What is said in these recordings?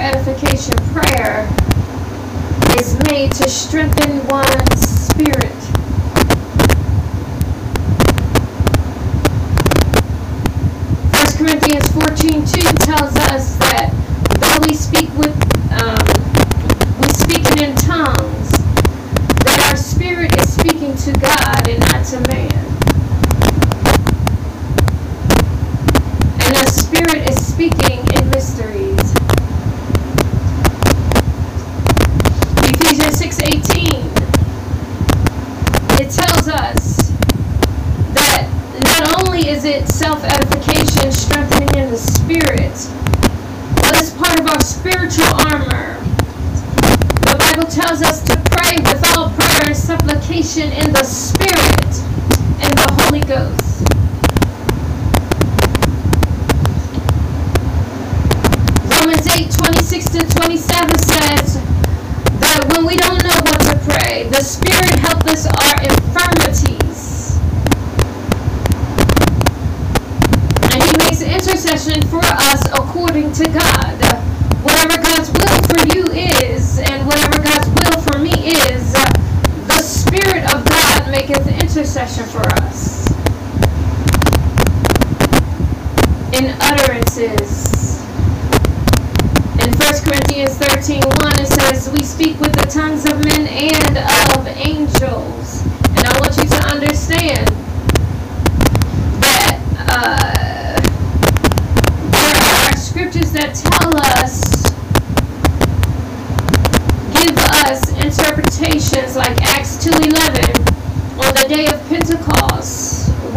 edification prayer is made to strengthen one's spirit. First Corinthians 14 2 tells us that though we speak with um, we speak it in tongues, that our spirit is speaking to God and not to man.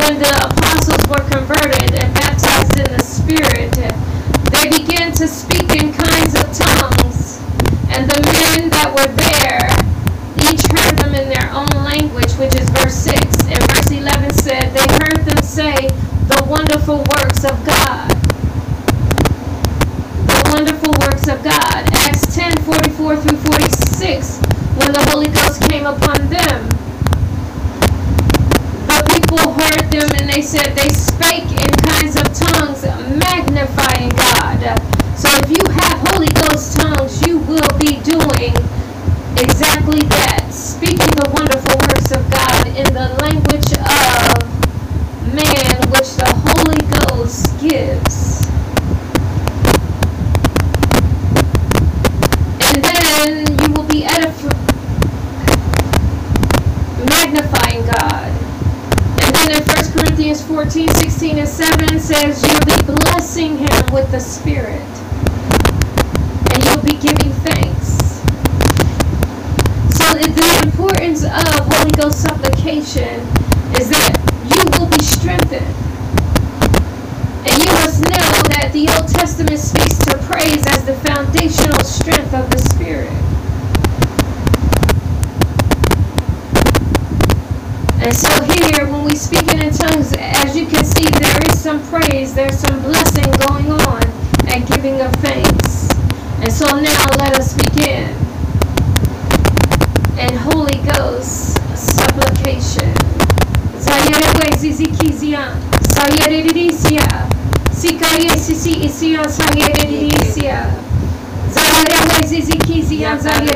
when the apostles were converted and baptized in the Spirit, they began to speak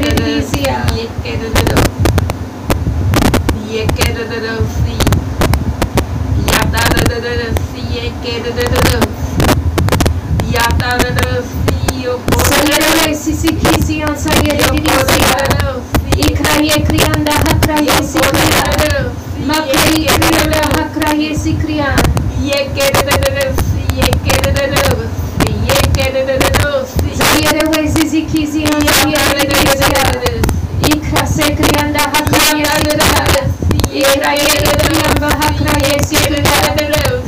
Indonesia. Sangere sisi kisi on sangere disi. Ikraye kriyanda hakraye sikriya. Makraye kriyanda hakraye sikriya. Ye kere de de de. Ye kere de de de. Yerewezi kiziyandı yerewezi İkrase kriyanda hakra yesikriyanda İkra yerekriyanda hakra yesikriyanda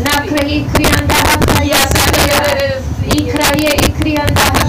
Nakre ikriyanda hakra yesikriyanda İkraye ikriyanda hakra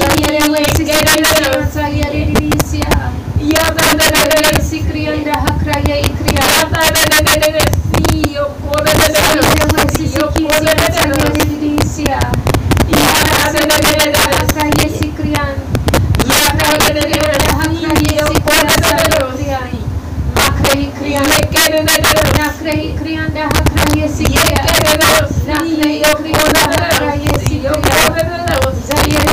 Sahyarem Vaisigayam Sahyaririsya Yapadadadadasi Kriyandaha Kraya Ikriya Yapadadadadasi Yokodadadadasi Yokodadadadasi Yapadadadadasi Sikriyan Yapadadadadasi Yokodadadadasi Nakrehi Kriyan Nakrehi Kriyandaha Kraya Sikriya Nakrehi Kriyandaha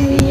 Yeah.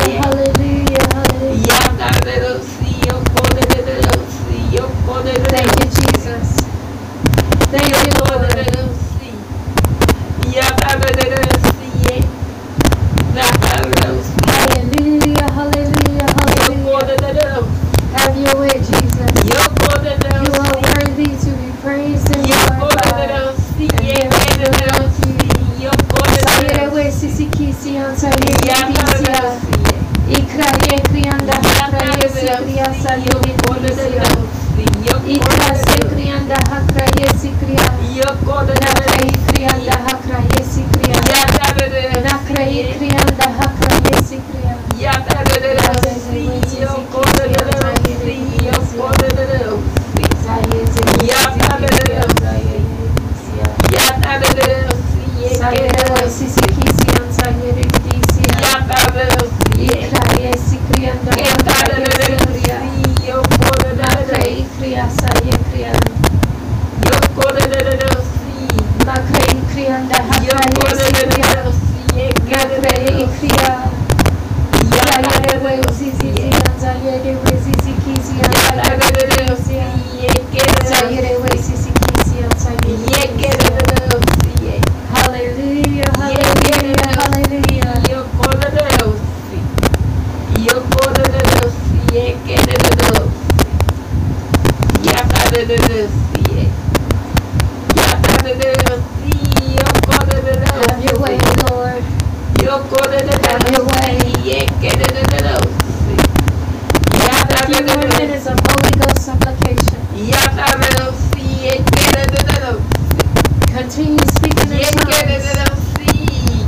Continue speaking in tongues.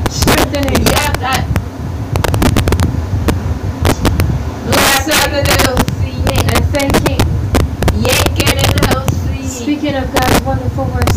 Strengthening. And thanking. Speaking of God's wonderful word.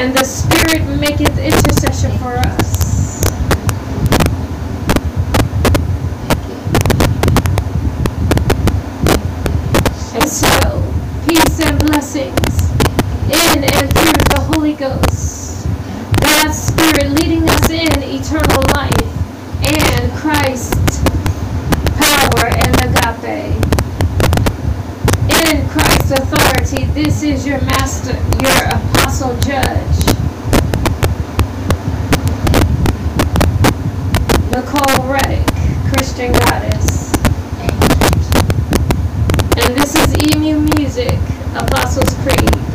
and the Spirit maketh intercession for us. And so, peace and blessings in and through the Holy Ghost, God's Spirit leading us in eternal life and Christ's power and agape authority. This is your master, your apostle judge. Nichole Reddick, Christian Goddess. And this is EMU Music, Apostles Creed.